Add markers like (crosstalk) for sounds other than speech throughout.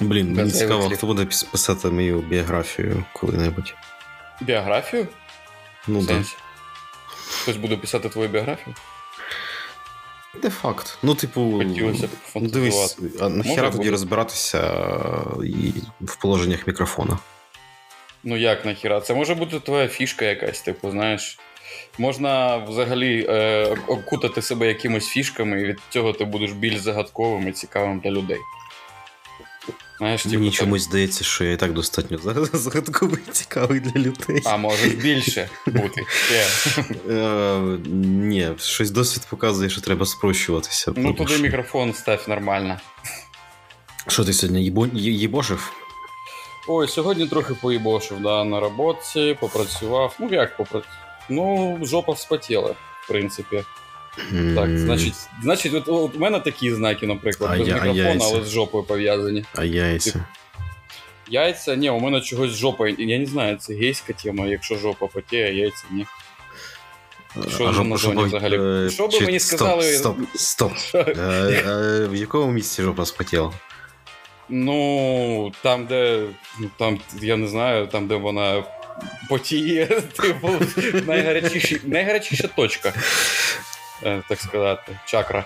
Блін, мені цікаво, хто буде писати мою біографію коли-небудь. Біографію? Ну так. Хтось буде писати твою біографію? Де факт. Ну, типу, ну, дивись, а нахіра тоді розбиратися і в положеннях мікрофона. Ну як нахіра? Це може бути твоя фішка якась, типу, знаєш. Можна взагалі е, окутати себе якимись фішками, і від цього ти будеш більш загадковим і цікавим для людей. Знаєш, Мені типу, чомусь здається, що я і так достатньо загадковий цікавий для людей. А може більше бути. Е, ні, щось досвід показує, що треба спрощуватися. Ну туди мікрофон став нормально. Що ти сьогодні їбошив? Ой, сьогодні трохи поїбошив, да, на роботі, попрацював. Ну як попрацював? Ну, жопа вспотіла, в принципі. Так, значить, значить, от, от у мене такі знаки, наприклад, а без я, мікрофона, але з жопою пов'язані. А яйця? Яйця, ні, у мене чогось з жопою. Я не знаю, це гейська тема, якщо жопа потіє, а яйця ні. Що а на зоні взагалі? Е, що би мені сказали? Стоп, стоп. (laughs) стоп. Е, е, в якому місці жопа спотіла? Ну, там, де. Ну, там, я не знаю, там, де вона потіє, (laughs) типу, найгарячіша, найгарячіша точка. Е, так сказати, чакра.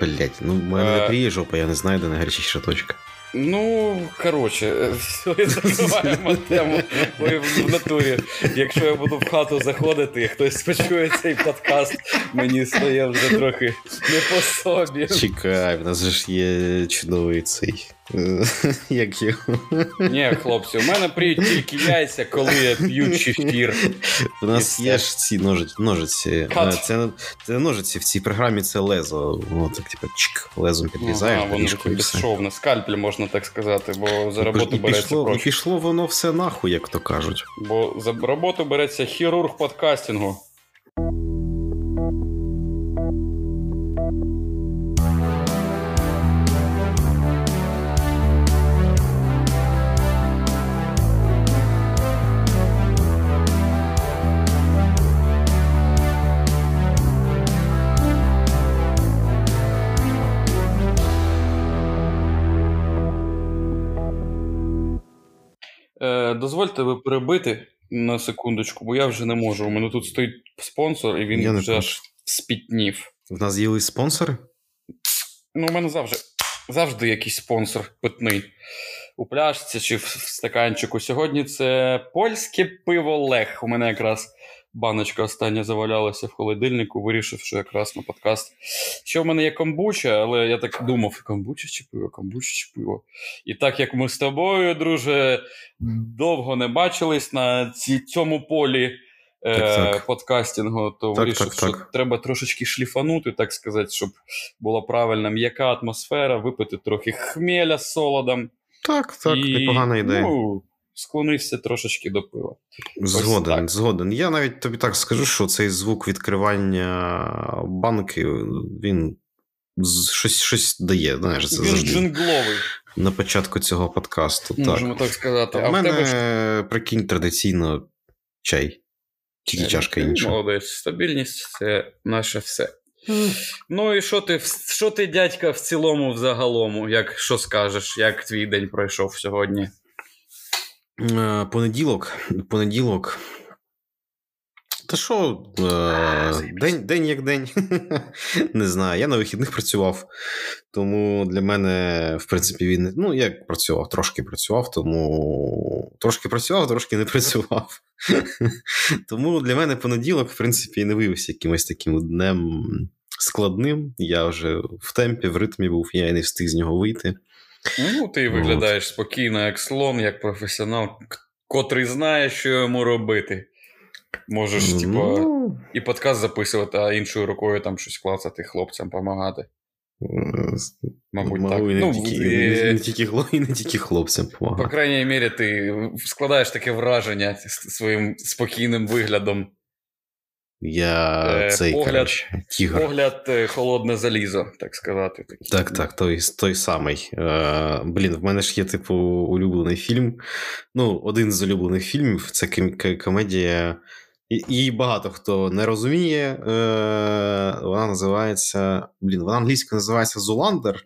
Блять, ну в мене не пріє жопа, я не знаю, де найгарячіша точка. Ну, коротше, (laughs) все, закриваємо тему в натурі. Якщо я буду в хату заходити, і хтось почує цей подкаст, мені стає вже трохи не по собі. Чекай, в нас ж є чудовий цей (laughs) Як його? Ні, хлопці, у мене приють тільки яйця, коли я п'ю чефір. У нас є ж ці ножиці. Це це ножиці в цій програмі це лезо. Воно так, типу, чик, лезом підрізає. Ага, воно таке безшовне. Скальпель, можна так сказати, бо за роботу береться. Проще. пішло воно все нахуй, як то кажуть. Бо за роботу береться хірург подкастингу. Дозвольте ви перебити на секундочку, бо я вже не можу. У мене тут стоїть спонсор, і він я вже аж спітнів. В нас з'явились спонсори? Ну, у мене завжди завжди якийсь спонсор питний. У пляшці чи в стаканчику. Сьогодні це польське пиво Лех. У мене якраз баночка остання завалялася в холодильнику, вирішив, що якраз на подкаст. Ще в мене є комбуча, але я так думав: комбуча чи пиво, комбуча чи пиво. І так як ми з тобою, друже, довго не бачились на ці, цьому полі. Е, так, так. Подкастингу, то так, вирішив, що треба трошечки шліфанути, так сказати, щоб була правильна м'яка атмосфера, випити трохи хмеля з солодом. Так, так, і, непогана ідея. Ну, склонився трошечки до пива. Згоден, згоден. Я навіть тобі так скажу, що цей звук відкривання банки, він щось щось дає. знаєш, це Він завжди джингловий. На початку цього подкасту. Можемо так, так сказати. А, а в мене, тебе... прикинь, традиційно чай. Тільки чашка інша. Молодець, стабільність це наше все. Ну і що ти, що ти, дядька, в цілому, взагалому, як що скажеш, як твій день пройшов сьогодні? Е, понеділок. Понеділок. Та що, е, день день як день. (laughs) не знаю. Я на вихідних працював, тому для мене, в принципі, він. Ну, як працював, трошки працював, тому трошки працював, трошки не працював. (laughs) тому для мене понеділок, в принципі, не виявився якимось таким днем складним. Я вже в темпі, в ритмі був, я і не встиг з нього вийти. Ну, ти виглядаєш спокійно, як слон, як професіонал, котрий знає, що йому робити. Можеш, ну... типу, і подкаст записувати, а іншою рукою там щось клацати хлопцям допомагати. Мабуть, Могу так. І не, ну, тільки, і... не, тільки, і не тільки хлопцям допомагати. По крайній мірі, ти складаєш таке враження своїм спокійним виглядом. Я е, цей погляд, коротше, тігр. Погляд е, холодне залізо, так сказати. Такий. Так, так, той той самий. Е, Блін, в мене ж є, типу, улюблений фільм. Ну, один з улюблених фільмів це комедія. Її багато хто не розуміє. Е, Вона називається. Блін, вона англійською називається Зуландер.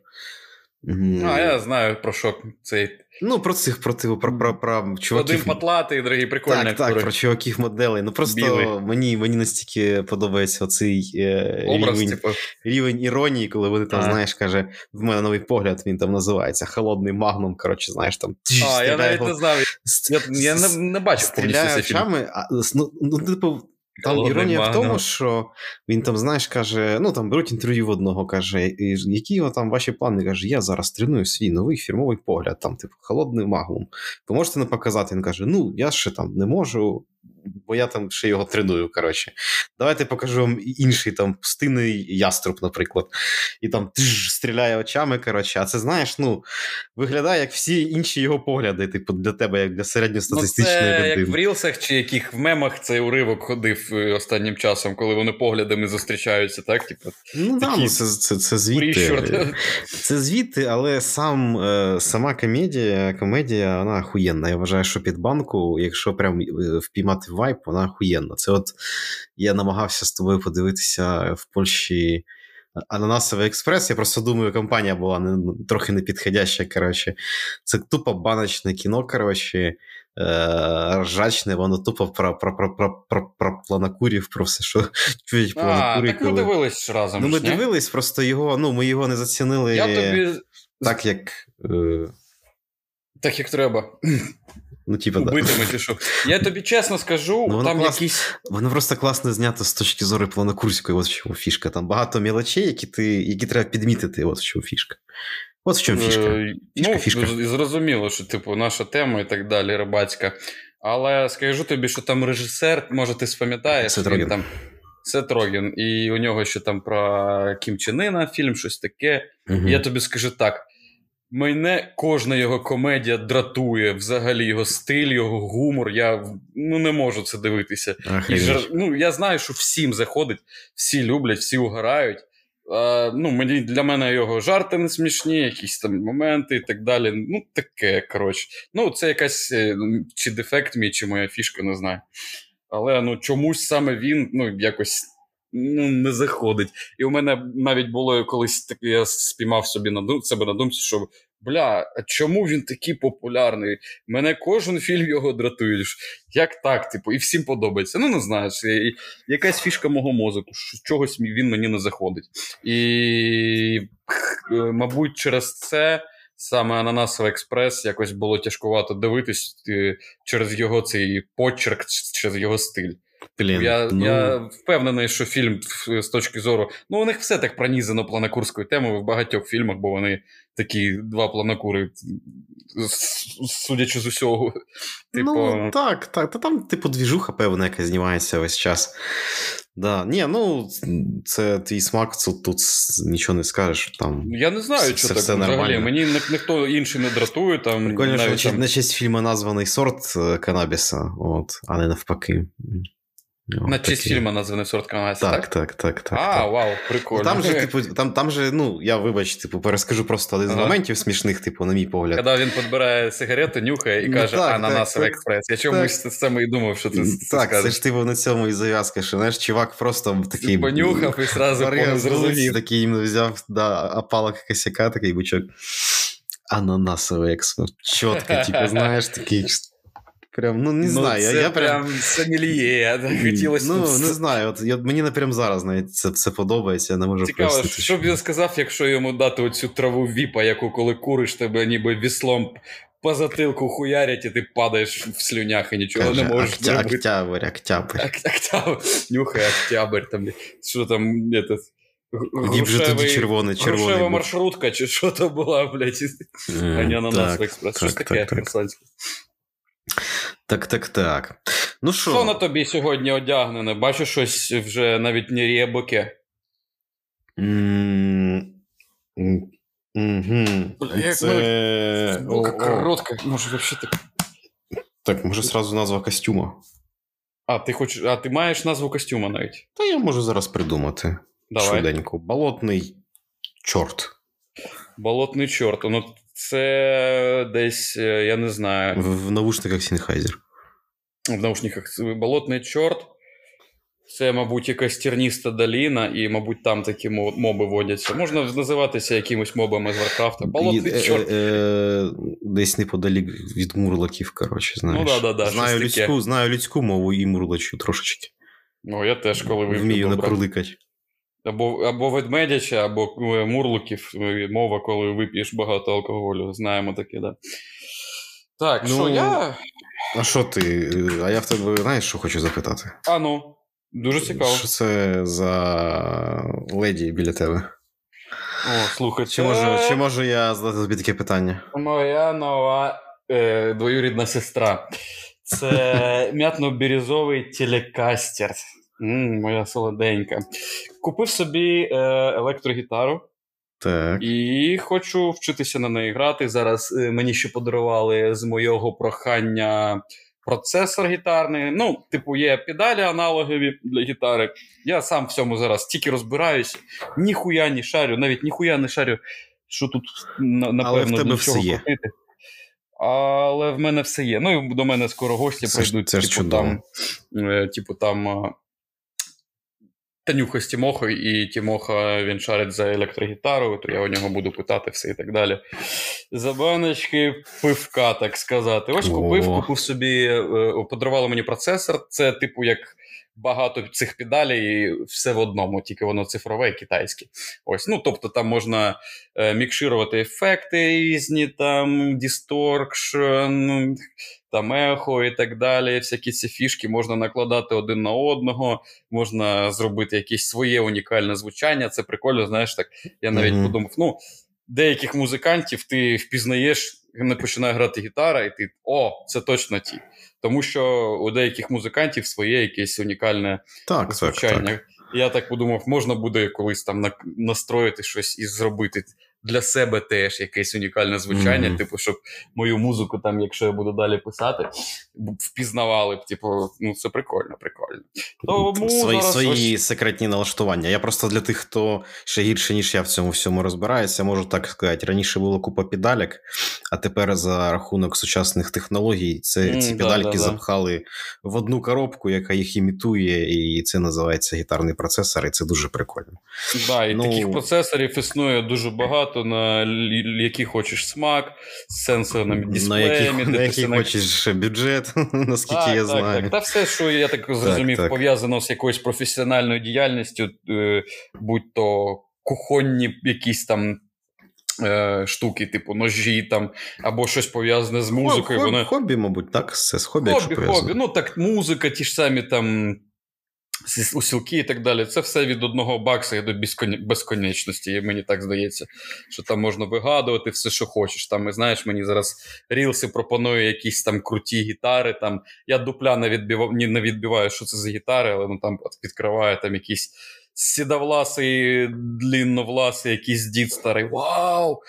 А, я знаю про що цей. Ну, про цих про, про, про, про, про чуваків. Один потлатий, дорогі, прикольний. Так, так, про чуваків моделей. Ну просто мені мені настільки подобається оцей е, Образ, рівень типу. рівень іронії, коли вони там, а. знаєш, каже, в мене новий погляд, він там називається Холодний магнум. Коротше, знаєш, там. А, я навіть не знав. Я, я не, не бачив Стріляє очами, а, ну, ну, типу. Там іронія в тому, що він там, знаєш, каже: ну там беруть інтерв'ю в одного, каже, які там ваші плани? Каже, я зараз треную свій новий фірмовий погляд, там, типу, холодний магнум. Ви можете не показати? Він каже: Ну, я ще там не можу бо я там ще його треную. коротше. Давайте покажу вам інший там пустинний яструб, наприклад. І там тж, стріляє очами. коротше. А це знаєш, ну, виглядає як всі інші його погляди, типу, для тебе, як для середньостатистичної ну, людини. Як в Рілсах чи яких в мемах цей уривок ходив е, останнім часом, коли вони поглядами зустрічаються, так? Типу, Ну, да, ну, це, це, це звідти. Це звідти, але сам, е, сама комедія, комедія, вона охуєнна. Я вважаю, що під банку, якщо прям е, впіймати вайп, вона охуєнна. Це от я намагався з тобою подивитися в Польщі Ананасовий експрес. Я просто думаю, компанія була не, ну, трохи непідходяща. коротше. Це тупо баночне кіно. коротше. Е, ржачне, воно тупо про про, про, про, про, про планокурів, про все, що (laughs) чують. Так ми дивились разом. Ну, ми не? дивились, просто його, ну, ми його не зацінили Я тобі... так, як. Е... Так, як треба. Ну, типа, Убитими да. чи. Я тобі чесно скажу, ну, там клас... якісь. Воно просто класно знято з точки зору плана Курської, от в чому фішка. Там багато мілочей, які ти, які треба підмітити, от в чому фішка. От в чому фішка. Е, фішка, ну, фішка. Зрозуміло, що, типу, наша тема і так далі, рибацька. Але скажу тобі, що там режисер, може, ти спам'ятаєш, він там. Сет Роген, і у нього ще там про Кім Чен Ына фільм, щось таке. Угу. Я тобі скажу так: Мене кожна його комедія дратує, взагалі його стиль, його гумор. Я ну, не можу це дивитися. І жар... ну, Я знаю, що всім заходить, всі люблять, всі угорають. А, ну, мені, Для мене його жарти не смішні, якісь там моменти і так далі. Ну, таке, коротше. Ну, це якась е, чи дефект мій, чи моя фішка, не знаю. Але ну, чомусь саме він ну, якось ну, не заходить. І у мене навіть було колись таке, я спіймав собі на дум, себе на думці, що бля, а чому він такий популярний? Мене кожен фільм його дратує. Як так? Типу, і всім подобається. Ну, не знаю, якась фішка мого мозку, що чогось він мені не заходить. І, мабуть, через це. Саме Ананасовий експрес якось було тяжкувато дивитись е, через його цей почерк, через його стиль. Блін, Я ну... я впевнений, що фільм з точки зору. Ну, у них все так пронізано планокурською темою в багатьох фільмах, бо вони такі два планокури, судячи з усього. (laughs) Типу... Ну, так, так. Та там, типу, двіжуха, певна, яка знімається весь час. Да. Ні, ну, це твій смак, тут, тут нічого не скажеш. Там Я не знаю, що так все взагалі. Мені ніхто інший не дратує. Там, Прикольно, навіть, що там... на честь фільму названий сорт е, канабіса, от, а не навпаки. О, На честь фільму названий сорт канадця, так? Так, так, так. так а, так. вау, прикольно. Там же, (laughs) типу, там, там же, ну, я вибач, типу, перескажу просто один з ага. моментів смішних, типу, на мій погляд. Коли він підбирає сигарету, нюхає і ну, каже, так, ананасовий експрес. Я чомусь так. саме і думав, що ти Так, це ж типу на цьому і зав'язка, що знаєш, чувак просто такий. Понюхав і зразу (laughs) зрозумів. Такий їм взяв, да, опалок косяка, такий бучок. Ананасовий експрес. Чітко, типу, знаєш, такий. Прям, ну не ну, знаю. Це я прям прям сомельє, хотілося. Ну, не знаю. От, я, Мені напрям зараз навіть це це подобається, я не можу Цікаво, простити. що б він сказав, якщо йому дати оцю траву віпа, яку коли куриш тебе ніби віслом по затилку хуярять, і ти падаєш в слюнях і нічого Каже, не можеш октя- зробити. Октябрь, октябрь. Октябрь. Нюхай октябрь. Там, що там, этот, Грушевий, червоний, червоний Грушева маршрутка, чи що то була, блядь, а не ананас в експрес. Щось таке херсонське. Так, так, так. Ну що Що на тобі сьогодні одягнене? Бачу щось вже навіть не рєбоке. Це... Коротка, може, вообще так. Так, може, сразу назва костюма. А, ти хочеш. А ти маєш назву костюма навіть? Та я можу зараз придумати. Давай. Швиденько. Болотний чорт. Болотний чорт. Ну, це десь, е, я не знаю. В, в наушниках Sennheiser. В наушниках болотний чорт. Це, мабуть, якась терніста доліна, і, мабуть, там такі моби водяться. Можна називатися якимось мобами з Варкрафта. Болотний е, чорт. Е, е, десь неподалік від мурлаків, коротше, знаєш. Ну, да, да, да, знаю, людську, знаю людську мову і мурлачу трошечки. Ну, я теж, коли вивчив. Вмію не проликати. Або або ведмедяча, або мурлуків мова, коли вип'єш багато алкоголю. Знаємо таке, да. Так, ну, що я. А що ти? А я в тебе знаєш, що хочу запитати? А ну. Дуже цікаво. Що це за леді біля тебе? О, слухай, Чи можу, чи можу я задати тобі таке питання? Моя нова е, двоюрідна сестра. Це (laughs) м'ятно-бірюзовий телекастер. М, Моя солоденька. Купив собі е, електрогітару. Так. І хочу вчитися на неї грати. Зараз е, мені ще подарували з моєго прохання процесор гітарний. Ну, типу, є педалі аналогові для гітари. Я сам в цьому зараз тільки розбираюся, ніхуя не шарю, навіть ніхуя не шарю, що тут напевно Але в тебе все є. Крутити. Але в мене все є. Ну і до мене скоро гості це прийдуть. Це типу, там, е, типу, там Танюха з Тімохою, і Тімоха він шарить за електрогітару, то я у нього буду питати все і так далі. За баночки пивка, так сказати. Ось купив, купив собі, е, подарували мені процесор. Це, типу, як багато цих педалей, все в одному, тільки воно цифрове і китайське. Ось, ну, Тобто там можна е, мікширувати ефекти різні, там, дісторкшн, там ехо і так далі. Всякі ці фішки можна накладати один на одного, можна зробити якесь своє унікальне звучання. Це прикольно, знаєш так. Я навіть mm-hmm. подумав, ну, деяких музикантів ти впізнаєш, починає грати гітара, і ти о, це точно ті. Тому що у деяких музикантів своє якесь унікальне так, звучання. Так, так. Я так подумав, можна буде колись там настроїти щось і зробити для себе теж якесь унікальне звучання, mm-hmm. типу, щоб мою музику, там, якщо я буду далі писати, впізнавали б, типу, ну це прикольно, прикольно. Тому свої зараз свої ось... секретні налаштування. Я просто для тих, хто ще гірше, ніж я в цьому всьому розбирається, можу так сказати. Раніше було купа педалек, а тепер за рахунок сучасних технологій це mm, ці педальки да, запхали да. в одну коробку, яка їх імітує, і це називається гітарний процесор, і це дуже прикольно. Да, і ну... таких процесорів існує дуже багато багато, на який хочеш смак, з сенсорними дисплеями. На який на... хочеш бюджет, (laughs) наскільки я так, знаю. Так, Та все, що я так зрозумів, так, пов'язано з якоюсь професіональною діяльністю, е, будь то кухонні якісь там. Е, штуки, типу ножі там, або щось пов'язане з музикою. Хобі, Вони... хобі, мабуть, так? Це з хобі. Хобі, хобі. Ну так, музика, ті ж самі там усілки і так далі. Це все від одного бакса до безконечності. І мені так здається, що там можна вигадувати все, що хочеш. Там, знаєш, мені зараз Рілси пропонує якісь там круті гітари. Там Я дупля не відбиваю, не відбиваю, що це за гітари, але ну, там відкриває там якісь. Сідовласий, длінновласий, якийсь дід старий. Вау!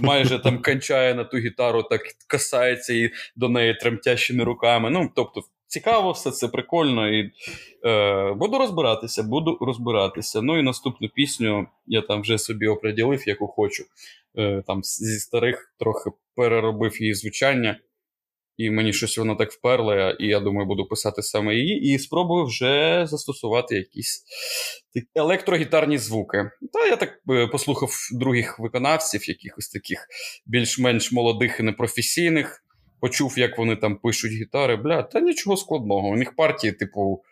Майже там кончає на ту гітару, так касається і до неї тремтящими руками. Ну, тобто, цікаво, все це прикольно. І е, Буду розбиратися, буду розбиратися. Ну і наступну пісню я там вже собі оприділив, яку хочу. Е, Там Зі старих трохи переробив її звучання, і мені щось воно так вперло, і я думаю, буду писати саме її, і спробую вже застосувати якісь електрогітарні звуки. Та я так е, послухав других виконавців, якихось таких більш-менш молодих і непрофесійних почув, як вони там пишуть гітари, бля, та нічого складного. У них партії, типу,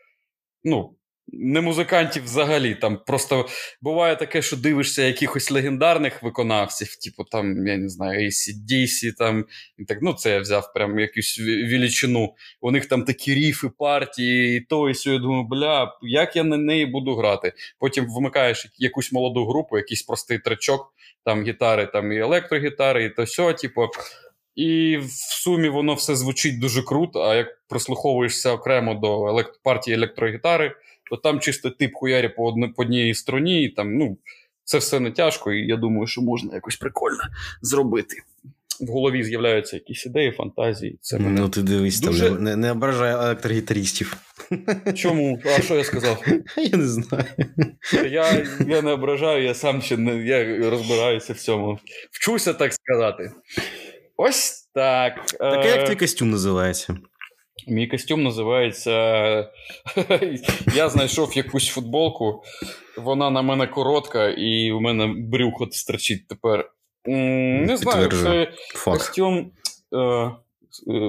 ну, не музикантів взагалі. Там Просто буває таке, що дивишся якихось легендарних виконавців, типу там, я не знаю, ACDC, там, і так, ну це я взяв прям якусь величину. У них там такі ріфи, партії, і то, і сьо, я думаю, бля, як я на неї буду грати? Потім вмикаєш якусь молоду групу, якийсь простий тречок, там гітари, там і електрогітари, і то сьо, типу. І в сумі воно все звучить дуже круто. А як прослуховуєшся окремо до елект... партії електрогітари, то там чисто тип хуярі по одні, по одній струні. І там, ну, Це все не тяжко, і я думаю, що можна якось прикольно зробити. В голові з'являються якісь ідеї, фантазії. Це мене Ну, ти дивись, дуже... там не, не ображай електрогітарістів. Чому? А що я сказав? (laughs) Я не знаю. Я я не ображаю, я сам ще не я розбираюся в цьому. Вчуся так сказати. Ось так. Так, а як е, твій костюм називається? Мій костюм називається. (laughs) Я знайшов якусь футболку, вона на мене коротка, і у мене брюхо строчить тепер. Не знаю, це костюм е, е,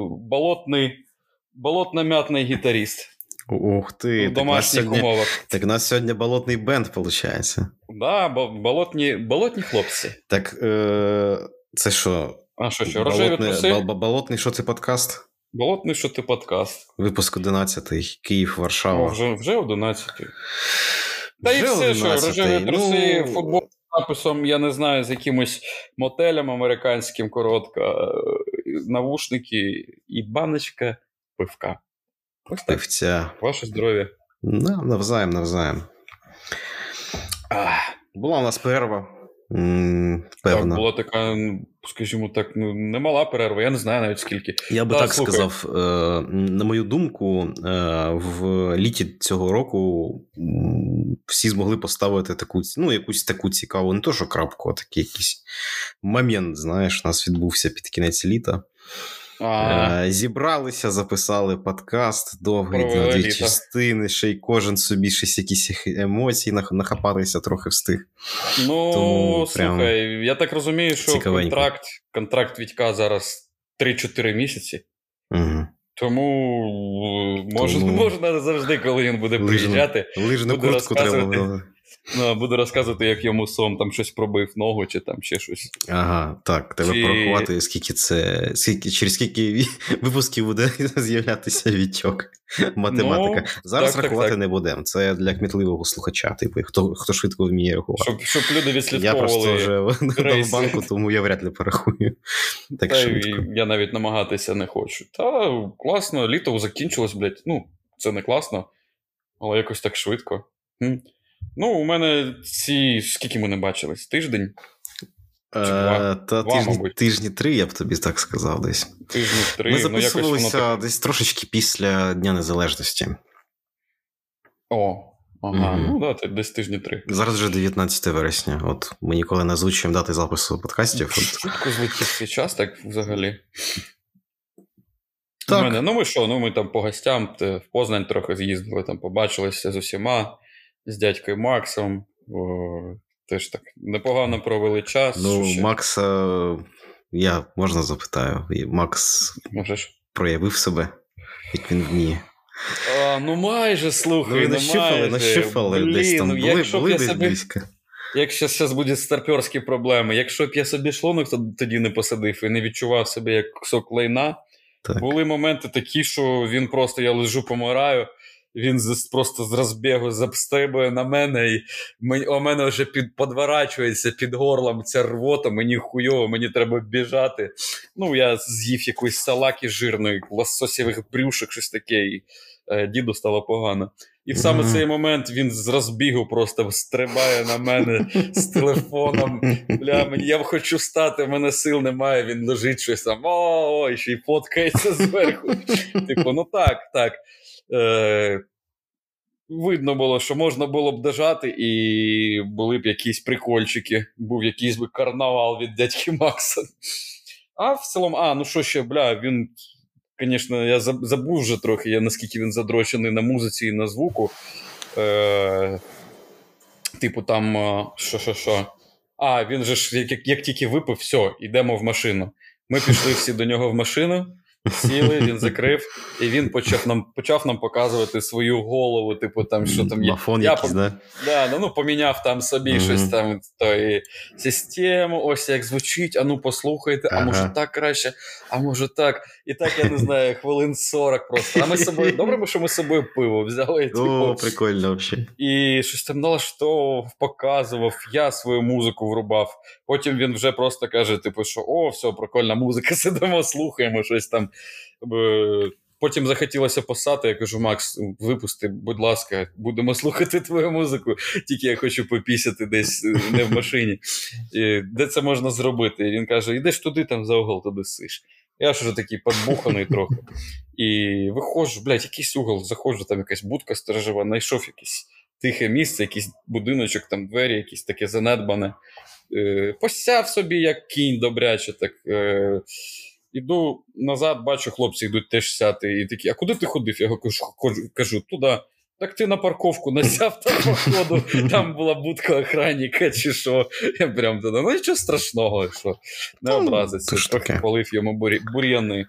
болотний, болотно-м'ятний гітаріст. Ух ти, в домашніх так сьогодні, умовах. Так у нас сьогодні болотний бенд, виходить. Да, болотні болотні хлопці. Так, е, це що? А що, що, рожеві труси? Болотний що це подкаст? Болотний що ти подкаст. Випуск 11 Київ, Варшава. О, вже вже 11 Та вже і все, 11-й. що рожеві труси, ну... футбол з написом, я не знаю, з якимось мотелем американським коротка, е, навушники і баночка пивка. Ось так. Пивця. Ваше здоров'я. Да, навзаєм, навзаєм. Була у нас перерва. Певно. Так, була така, скажімо так, ну, немала перерва, я не знаю навіть скільки. Я би Та, так слухай. сказав, е, на мою думку, е, в літі цього року всі змогли поставити таку ну, якусь таку цікаву, не то що крапку, а такий якийсь момент, знаєш, у нас відбувся під кінець літа. А... Зібралися, записали подкаст довгий на дві частини, ще й кожен собі щось якісь емоції нахапалися трохи встиг. Ну, Тому слухай, я так розумію, що контракт контракт Вітька зараз 3-4 місяці. Угу. Тому, Тому... можна завжди, коли він буде приїжджати, лижну куртку треба. Буду розказувати, як йому сом там щось пробив ногу, чи там ще щось. Ага, так. Треба чи... порахувати, скільки це. скільки, Через скільки випусків буде (laughs) з'являтися відтьок. Математика. Ну, Зараз так, рахувати так, так. не будемо. Це для кмітливого слухача, типу, хто хто швидко вміє рахувати. Щоб щоб люди відслідковували. Я просто вже (laughs) дав банку, тому я вряд ли порахую. Так Та швидко. Я навіть намагатися не хочу. Та класно, літо закінчилось, блядь. Ну, це не класно, але якось так швидко. Ну, у мене ці. Скільки ми не бачились? Тиждень? Чи два? Е, та два, тижні, тижні три, я б тобі так сказав десь. Тижні три. Ми записувалися ну, так... десь трошечки після Дня Незалежності. О, ага, mm-hmm. ну да, десь тижні три. Зараз вже 19 вересня. От ми ніколи не озвучуємо дати запису подкастів. Швидко злетів цей час, так взагалі. Так. Мене, ну ми що, ну ми там по гостям в Познань трохи з'їздили, там побачилися з усіма з дядькою Максом. О, Теж так непогано провели час. Ну, ще? Макса, я можна запитаю, Макс Можеш? проявив себе, як він вміє. А, Ну майже слухай. Ну, нащупали, ну, нащупали десь там. Ну, були, були десь собі... близько. Якщо зараз будуть старперські проблеми, якщо б я собі шлунок тоді не посадив і не відчував себе як кусок лайна, так. були моменти такі, що він просто я лежу, помираю він просто з розбігу застрибує на мене, і у мене вже під, подворачується під горлом ця рвота, мені хуйово, мені треба біжати. Ну, я з'їв якоїсь салаки жирної, лососєвих брюшок, щось таке, і е, діду стало погано. І в саме mm-hmm. цей момент він з розбігу просто стрибає на мене з телефоном. Бля, мені я хочу встати, в мене сил немає, він лежить щось там, о, і ще й фоткається зверху. (laughs) Типу, ну так, так е, видно було, що можна було б дожати, і були б якісь прикольчики, був якийсь би карнавал від дядьки Макса. А в цілому, а, ну що ще, бля, він. Звісно, я забув вже трохи, я наскільки він задрочений на музиці і на звуку. Е, Типу, там, що, що, що. А, він же ж, як, як тільки випив, все, йдемо в машину. Ми пішли всі до нього в машину. Сіли, він закрив, і він почав нам почав нам показувати свою голову, типу, там що там є. Мафон Я якийсь, да? Да, ну, ну, поміняв там собі mm-hmm. щось там то систему, ось як звучить, а ну послухайте, ага. а може так краще, а може так. І так, я не знаю, хвилин 40 просто. А ми з (laughs) собою добре, що ми з собою пиво взяли. Типу, О, прикольно взагалі. І щось там налаштовував, показував, я свою музику врубав. Потім він вже просто каже: типу, що о, все, прикольна музика, (laughs) сидимо, слухаємо щось там. Потім захотілося посати, я кажу: Макс, випусти, будь ласка, будемо слухати твою музику, тільки я хочу попісяти десь е, не в машині. І Де це можна зробити? І він каже: Ідеш туди, там за угол, туди сиш. Я ж вже такий подбуханий трохи. І виходжу, блядь, якийсь угол, заходжу, там якась будка сторожова, знайшов якесь тихе місце, якийсь будиночок, там двері, якісь таке занедбане. Посяв собі, як кінь добряче, так. Е, Іду назад, бачу, хлопці йдуть теж сяти, і такі, а куди ти ходив? Я кажу, кажу туди. Так ти на парковку насяв там походу, там була будка охранника, чи що. Я прям туди, ну нічого страшного, що не ну, образиться. Трохи полив йому бурі, бур'яни.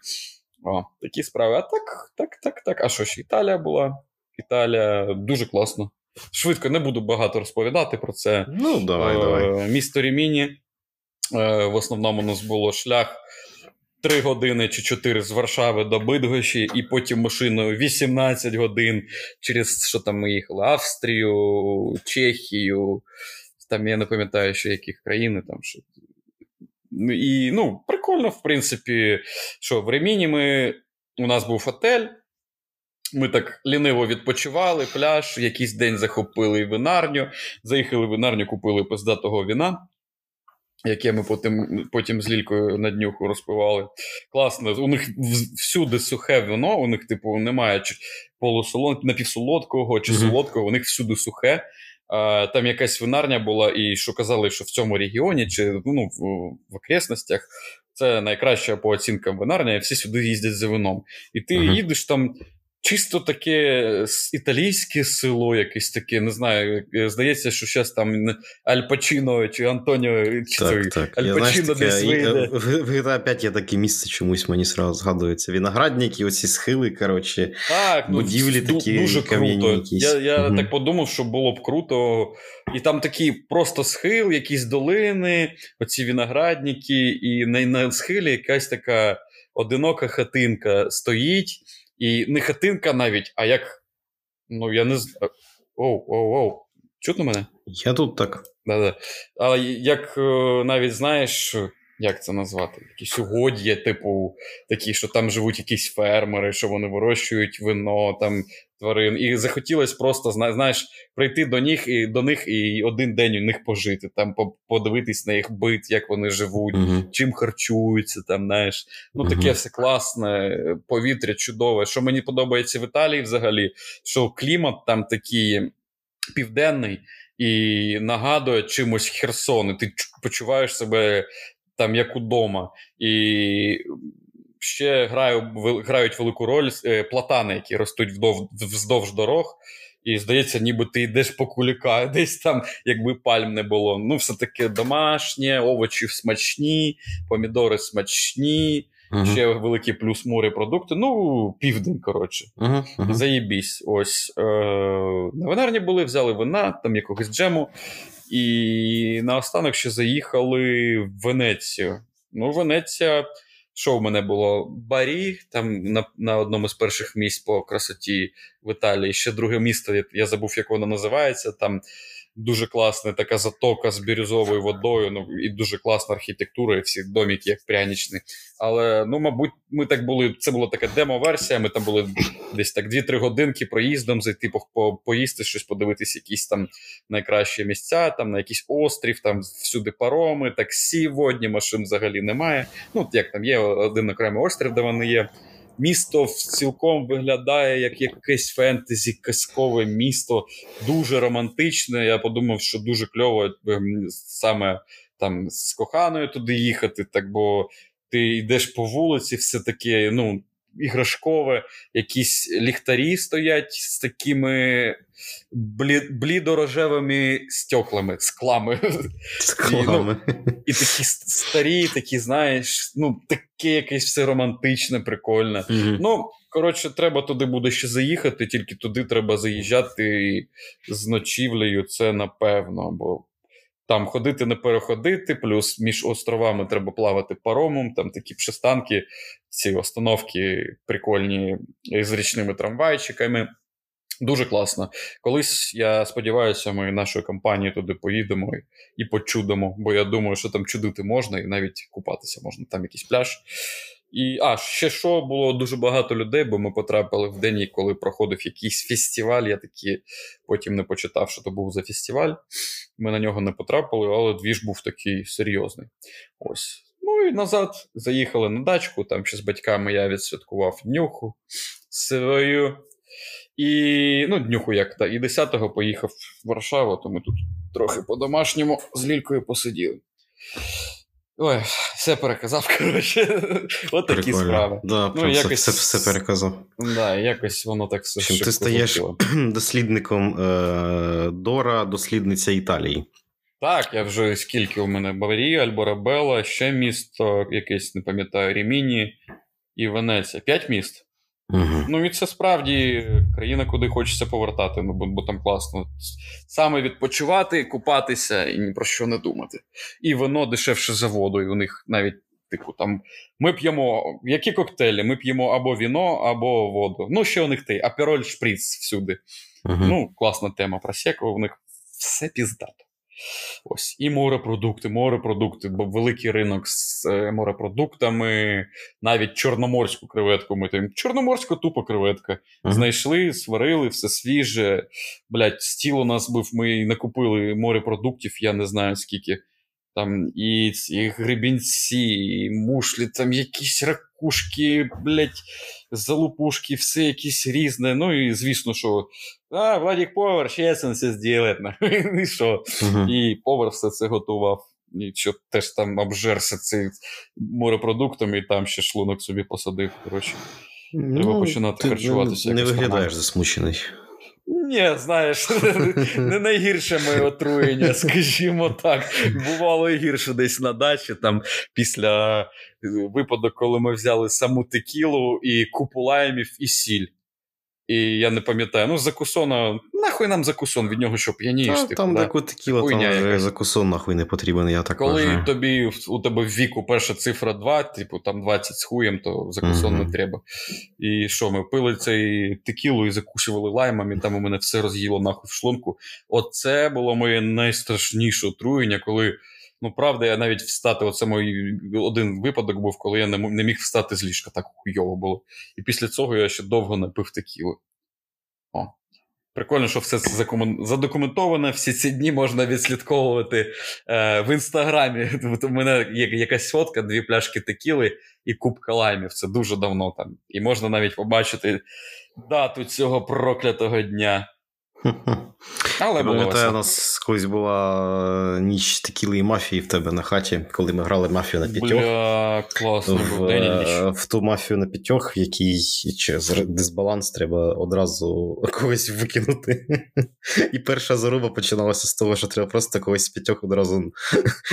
О, Такі справи. А так, так, так, так. А що ж, Італія була? Італія дуже класно. Швидко не буду багато розповідати про це. Ну, давай, е, давай. Місто Ріміні. Е, в основному у нас було шлях 3 години чи 4 з Варшави до Бидгощі, і потім машиною 18 годин через що там ми їхали? Австрію, Чехію. Там я не пам'ятаю, що яких країни там. що і ну, прикольно, в принципі, що в Реміні ми, у нас був отель. Ми так ліниво відпочивали, пляж, якийсь день захопили винарню. Заїхали в винарню, купили пиздатого віна, яке ми потім потім з Лількою на днюху розпивали. Класно, у них всюди сухе вино, у них, типу, немає полусолон, напівсолодкого чи солодкого, у них всюди сухе. Там якась винарня була, і що казали, що в цьому регіоні чи ну, в, в окресностях це найкраща по оцінкам винарня, і всі сюди їздять за вином. І ти uh-huh. їдеш там чисто таке італійське село, якесь таке, не знаю. Е, здається, що зараз там Аль Пачино чи Антоніо чи так, так. Аль Пачино десь вийде. В GTA 5 є таке місце чомусь мені сразу згадується. Виноградники, оці схили, коротше, так, ну, будівлі ну, такі дуже круто. Якісь. Я я угу. так подумав, що було б круто. І там такі просто схил, якісь долини, оці виноградники, і на, на схилі якась така одинока хатинка стоїть. І не хатинка навіть, а як. Ну, я не знаю. Оу, оу, оу. Чутно мене? Я тут так. Да-да. Але як е, навіть знаєш, як це назвати? Якісь угод'я, типу, такі, що там живуть якісь фермери, що вони вирощують вино, там тварин. І захотілося просто знаєш, прийти до них і до них і один день у них пожити, там подивитись на їх бит, як вони живуть, uh-huh. чим харчуються. там, знаєш. Ну таке uh-huh. все класне, повітря чудове. Що мені подобається в Італії взагалі, що клімат там такий південний. І нагадує чимось Херсон, і ти почуваєш себе там як удома. І ще граю, грають велику роль е, платани, які ростуть вдов, вздовж дорог. І здається, ніби ти йдеш по куліка, (laughs) десь там, якби пальм не було. Ну, все таки домашнє, овочі смачні, помідори смачні, uh-huh. ще великий плюс морепродукти. Ну, південь, коротше. Uh-huh. Uh-huh. Заєбісь. Ось. Е- На винарні були, взяли вина, там якогось джему. І наостанок ще заїхали в Венецію. Ну, Венеція, що в мене було? Барі, там на на одному з перших місць по красоті в Італії. Ще друге місто, я забув, як воно називається. Там дуже класна така затока з бірюзовою водою. Ну і дуже класна архітектура, і всі доміки, як прянічні. Але ну, мабуть, ми так були. Це була така демо-версія. Ми там були десь так 2-3 годинки проїздом, зайти по, по поїсти щось, подивитись, якісь там найкращі місця, там на якийсь острів, там всюди пароми, таксі, водні машин взагалі немає. Ну як там є один окремий острів, де вони є місто цілком виглядає як якесь фентезі, казкове місто, дуже романтичне. Я подумав, що дуже кльово ем, саме там з коханою туди їхати, так бо ти йдеш по вулиці, все таке, ну іграшкове, якісь ліхтарі стоять з такими блідорожевими стеклами, склами. Склами. І, ну, і такі старі, такі, знаєш, ну, таке якесь все романтичне, прикольне. mm Ну, коротше, треба туди буде ще заїхати, тільки туди треба заїжджати з ночівлею, це напевно. бо там ходити не переходити, плюс між островами треба плавати паромом, там такі пристанки, ці остановки прикольні з річними трамвайчиками. Дуже класно. Колись я сподіваюся, ми нашою компанією туди поїдемо і почудимо, бо я думаю, що там чудити можна, і навіть купатися можна, там якийсь пляж. І а, ще що було дуже багато людей, бо ми потрапили в день, коли проходив якийсь фестиваль. Я таки потім не почитав, що то був за фестиваль. Ми на нього не потрапили, але двіж був такий серйозний. Ось. Ну і назад заїхали на дачку. Там ще з батьками я відсвяткував днюху свою. І ну, днюху як та. І 10-го поїхав в Варшаву, то ми тут трохи по-домашньому з Лількою посиділи. Ой, все переказав, (laughs) коротше. От такі справи. Да, ну, якось... все, все переказав. Да, якось воно так все Чим Ти стаєш (clears throat) дослідником е, Дора, дослідниця Італії. Так, я вже скільки у мене Баварія, Альборабела, ще місто, якесь, не пам'ятаю, Ріміні і Венеція. П'ять міст. Угу. Ну і це справді країна, куди хочеться повертати, ну бо, бо там класно. Саме відпочивати, купатися і ні про що не думати. І воно дешевше заводу, і у них навіть, типу, там ми п'ємо які коктейлі? Ми п'ємо або віно, або воду. Ну, ще у них ти, апероль шприц всюди. Угу. Ну, класна тема про секу, у них все піздато. Ось і морепродукти, морепродукти, бо великий ринок з е, морепродуктами, навіть чорноморську креветку. Ми там чорноморська тупа креветка. Uh-huh. Знайшли, сварили, все свіже. Блять, стіл у нас був. Ми накупили морепродуктів, я не знаю скільки. Там і ці гребінці, і мушлі, там якісь ракушки, блять, залупушки, все якісь різне. Ну і звісно, що а, Владик повар, чесно все зробить. (laughs) І що? Uh-huh. І повар все це готував. І що теж там обжерся цим морепродуктами, і там ще шлунок собі посадив. Коротше. Треба ну, починати ти харчуватися. Не виглядаєш засмучений. Ні, знаєш, (laughs) не найгірше моє отруєння, (laughs) скажімо так. Бувало і гірше десь на дачі, там після е, випадок, коли ми взяли саму текілу і купу лаймів і сіль. І я не пам'ятаю, ну закусона, нахуй нам закусон, від нього що п'янієш. Типу, там да? текіла, там вже закусон нахуй не потрібен, я так Коли вважаю. тобі у тебе в віку перша цифра 2, типу там 20 з хуєм, то закусон mm-hmm. не треба. І що, ми пили цей текілу і закушували лаймами, там у мене все роз'їло нахуй в шлунку. Оце було моє найстрашніше отруєння, коли. Ну, правда, я навіть встати. Оце мій один випадок був, коли я не міг встати з ліжка, так хуйово було. І після цього я ще довго не пив текілу. О. Прикольно, що все це задокументовано, всі ці дні можна відслідковувати е, в інстаграмі. У мене є якась фотка, дві пляшки текіли і кубка лаймів. Це дуже давно там. І можна навіть побачити дату цього проклятого дня. (laughs) Але Пам'ятаю, у нас колись була ніч текіли і мафії в тебе на хаті, коли ми грали мафію на п'ятьох. Бля, класно, в, день в ту мафію на п'ятьох, в якій через дисбаланс треба одразу (laughs) когось викинути. І перша заруба починалася з того, що треба просто когось з п'ятьох одразу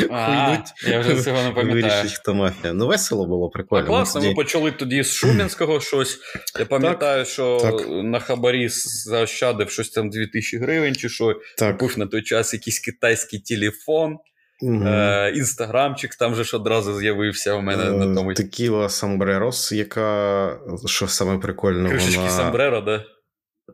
хуйнуть. Я вже цього не пам'ятаю. Вирішить, хто мафія. Ну, весело було, прикольно. А класно, ми, почали тоді з Шумінського щось. Я пам'ятаю, що так. на хабарі заощадив щось там 2000 гривень, чи що так. купив на той час якийсь китайський телефон. Угу. Е, Інстаграмчик там же ж одразу з'явився у мене е, на тому. Текіла Самбрерос, яка що саме прикольно. Кришечки вона... Самбреро, да?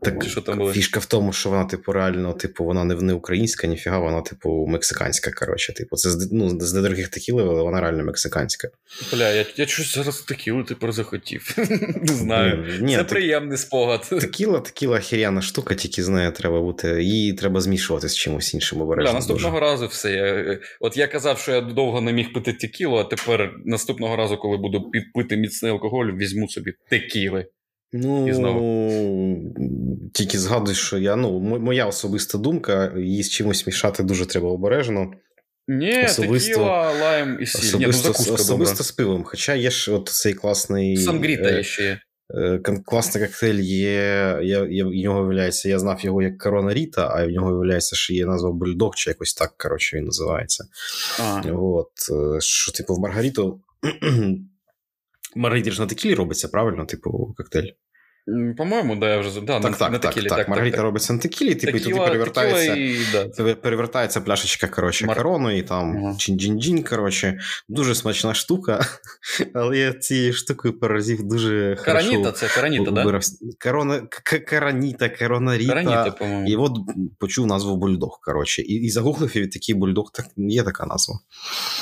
Так що там було? Фішка в тому, що вона, типу, реально, типу, вона не не українська, ніфіга, вона, типу, мексиканська. коротше. Типу, це з ну, з недорогих текіли, але вона реально мексиканська. Бля, я я щось зараз текілу тепер захотів. (laughs) Не знаю. Ні, Це так... приємний спогад. Текіла, текіла хіряна штука, тільки знає, треба бути. Її треба змішувати з чимось іншим обережно. Бля, наступного дуже. разу все. Я... От я казав, що я довго не міг пити текілу, а тепер наступного разу, коли буду пити міцний алкоголь, візьму собі текіли. Ну, і знову. тільки згадую, що я, ну, моя особиста думка, її з чимось мішати дуже треба обережно. Ні, особисто, текіла, лайм і сіль. Особисто, Ні, ну, особисто з пивом. Хоча є ж от цей класний. Сангріта е, ще є. Е, класний коктейль є. Я, я, в нього виявляється, я знав його як Корона Ріта, а в нього виявляється, що є назва Бульдог, чи якось так, коротше, він називається. А. От, е, Що, типу, в Маргариту Маргарита ж на текілі робиться, правильно? Типу, коктейль. По-моєму, да, я вже да, так, на, так, на текілі. Так, так, Маргарита так, робиться на текілі, типу, і туди перевертається і, да. перевертається пляшечка коротше, Мар... корону, і там ага. чин-джин-джин, коротше. Дуже смачна штука, (laughs) але я цією штукою поразив дуже Караніта, хорошо. це караніта, да? Корона, Караніта, Коронаріта. Караніта, по-моєму. І от почув назву бульдог, коротше. І, і загуглив, і такий бульдог, так, є така назва.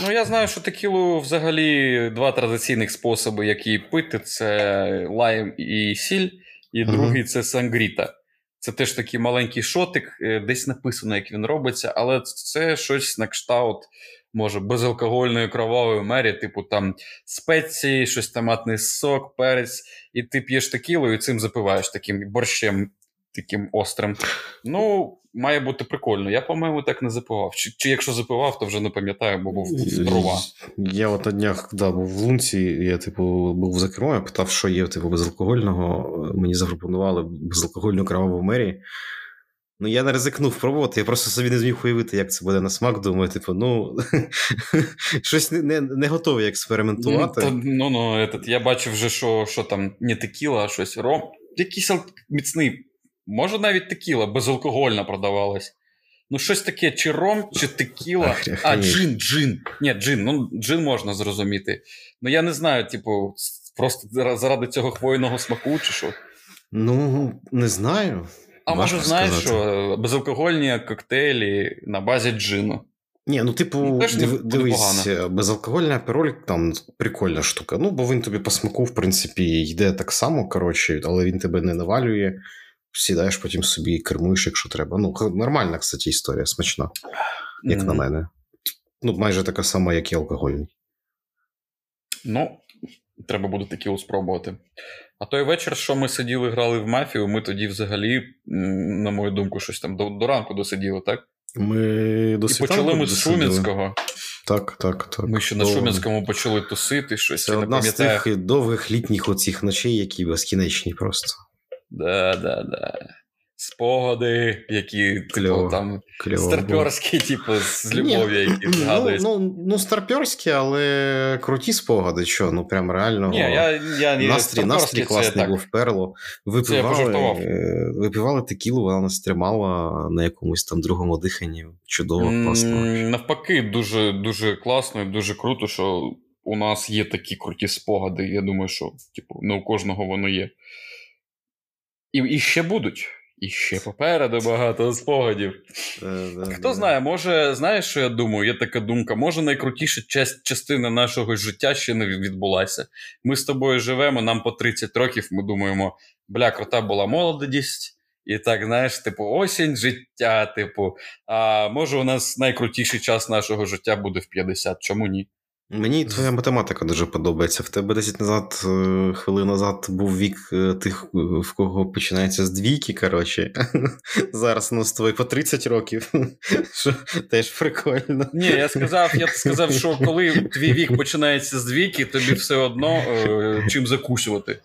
Ну, я знаю, що текілу взагалі два традиційних способи, які пити, це лайм і сіль і другий це Сангріта. Це теж такий маленький шотик, е, десь написано, як він робиться, але це щось на кшталт, може, безалкогольної кровавої мері, типу там спеції, щось томатний сок, перець, і ти п'єш текілу і цим запиваєш таким борщем таким острим. Ну, має бути прикольно. Я, по-моєму, так не запивав. Чи чи якщо запивав, то вже не пам'ятаю, бо був дрова. Я от на днях да, був в Лунці, я, типу, був за кермом, я питав, що є типу, безалкогольного. Мені запропонували безалкогольну кроваву мерію. Ну, я не ризикнув пробувати, я просто собі не зміг уявити, як це буде на смак. Думаю, типу, ну (laughs) щось не не, не готовий експериментувати. Ну, ну, ну этот, я бачив вже, що що там не текіла, а щось ром. Якийсь міцний, може навіть текіла, безалкогольна продавалась. Ну, щось таке, чи ром, чи текіла. А, джин, джин. Ні, джин, ну джин можна зрозуміти. Ну, я не знаю, типу, просто заради цього хвойного смаку, чи що. Ну, не знаю. А може, знаєш, що безалкогольні коктейлі на базі джину. Ні, ну, типу, ну, див, дивись, е, безалкогольний апероль там прикольна штука. Ну, бо він тобі по смаку, в принципі, йде так само, коротше, але він тебе не навалює. Сідаєш потім собі і кермуєш, якщо треба. Ну, нормальна, кстати, історія, смачна, як mm-hmm. на мене. Ну, майже така сама, як і алкогольний. Ну, треба буде такі спробувати. А той вечір, що ми сиділи, грали в мафію, ми тоді взагалі, на мою думку, щось там до, до ранку досиділи, так? Ми до І почали ми з Шумінського. Так, так, так. Ми ще на Шумінському почали тусити щось. Це я одна не з тих довгих літніх оцих ночей, які безкінечні просто. Да, да, да спогади, які типу, там старперські, типу, з любов'ю, які ну, згадують. Ну, ну, ну, старперські, але круті спогади, що, ну прям реально. Ні, я, я, Настрій настрій класний був перло. Випивали, випивали текілу, вона нас тримала на якомусь там другому диханні. Чудово, класно. Навпаки, дуже дуже класно і дуже круто, що у нас є такі круті спогади. Я думаю, що типу, не у кожного воно є. І, І ще будуть. І ще попереду багато спогадів. Хто знає, може, знаєш, що я думаю? Є така думка, може найкрутіша частина нашого життя ще не відбулася. Ми з тобою живемо, нам по 30 років, ми думаємо, бля, крута була молодість. І так, знаєш, типу, осінь життя, типу, а може, у нас найкрутіший час нашого життя буде в 50, чому ні? Мені твоя математика дуже подобається. В тебе 10 назад, е, хвилин назад був вік е, тих, е, в кого починається з двійки, коротше. (laughs) Зараз у нас твої по 30 років. (laughs) Що Теж прикольно. Ні, я сказав, я сказав, що коли твій вік починається з двійки, тобі все одно чим закусувати.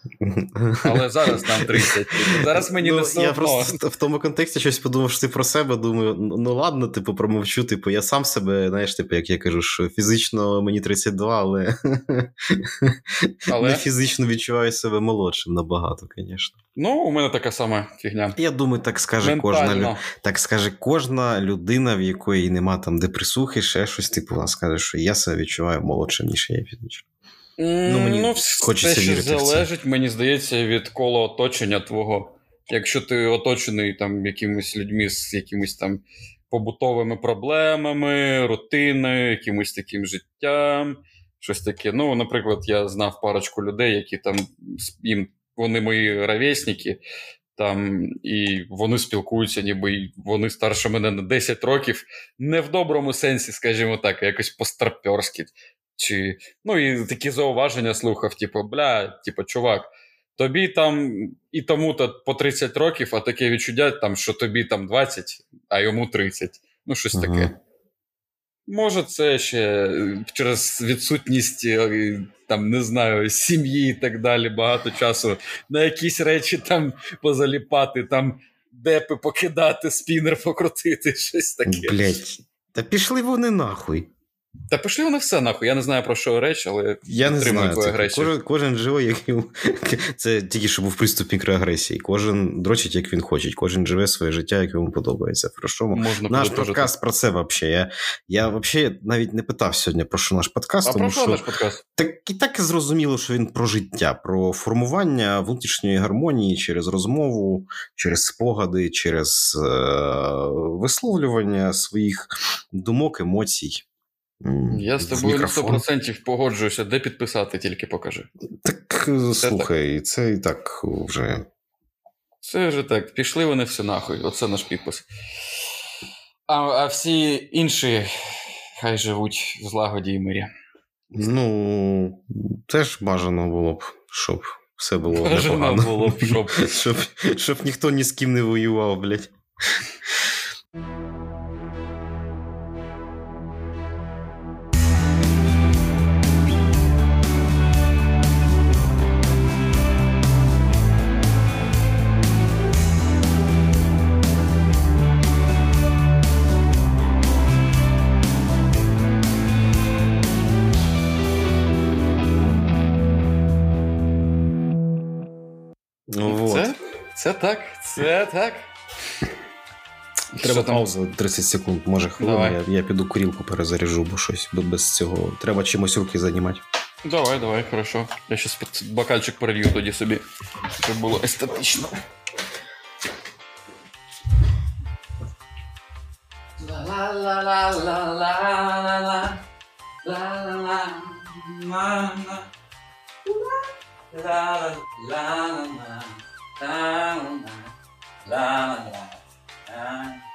Але зараз нам 30. Зараз мені ну, не все Я одно. просто в тому контексті щось подумав, що ти про себе думаю, ну ладно, типу, промовчу, типу, я сам себе, знаєш, типу, як я кажу, що фізично мені 30 32, але, але... (laughs) не фізично відчуваю себе молодшим набагато, звісно. Ну, у мене така сама фігня. Я думаю, так скаже кожна так скаже кожна людина, в якої нема там депресухи, ще щось, типу, вона скаже, що я себе відчуваю молодшим, ніж я фізично. Ну, мені ну, хочеться те, що вірити залежить, в це. мені здається, від кола оточення твого. Якщо ти оточений там якимись людьми з якимось там побутовими проблемами, рутиною, якимось таким життям. Щось таке. Ну, наприклад, я знав парочку людей, які там їм вони мої ровесники, там, і вони спілкуються, ніби вони старше мене на 10 років, не в доброму сенсі, скажімо так, а якось постарперськи. Чи, Ну, і такі зауваження слухав, типу, бля, типу, чувак, тобі там і тому-то по 30 років, а таке відчуття, там, що тобі там 20, а йому 30. Ну, щось ага. таке. Може, це ще е, через відсутність е, там, не знаю, сім'ї і так далі, багато часу на якісь речі там позаліпати, там депи покидати, спінер покрутити, (laughs) щось таке. Блять, та пішли вони нахуй. Та пішли вони все нахуй. Я не знаю про що реч, але я не знаю. Агресію. Кожен кожен живе, як (laughs) це тільки що був приступ мікроагресії. Кожен дрочить, як він хоче. Кожен живе своє життя, як йому подобається. Про що Можна наш подкаст про це взагалі. Я я взагалі навіть не питав сьогодні про що наш подкаст. А тому, про що наш подкаст? Так і так зрозуміло, що він про життя, про формування внутрішньої гармонії через розмову, через спогади, через е- висловлювання своїх думок, емоцій. Я з тобою на 100% погоджуюся, де підписати, тільки покажи. Так це слухай, так. це і так вже. Це вже так. Пішли вони все нахуй. Оце наш підпис. А а всі інші хай живуть в злагоді і мирі. Ну, теж бажано було б, щоб все було Бажано непогано. було б, щоб. (laughs) щоб, щоб ніхто ні з ким не воював, блядь. Це, так, це так. Треба Що там? пауза 30 секунд, може хвилина. Я, я піду курілку перезаряжу, бо щось без цього. Треба чимось руки займати. Давай, давай, хорошо. Я щас бокальчик пролью тоді собі, щоб було естетично. la la la la la la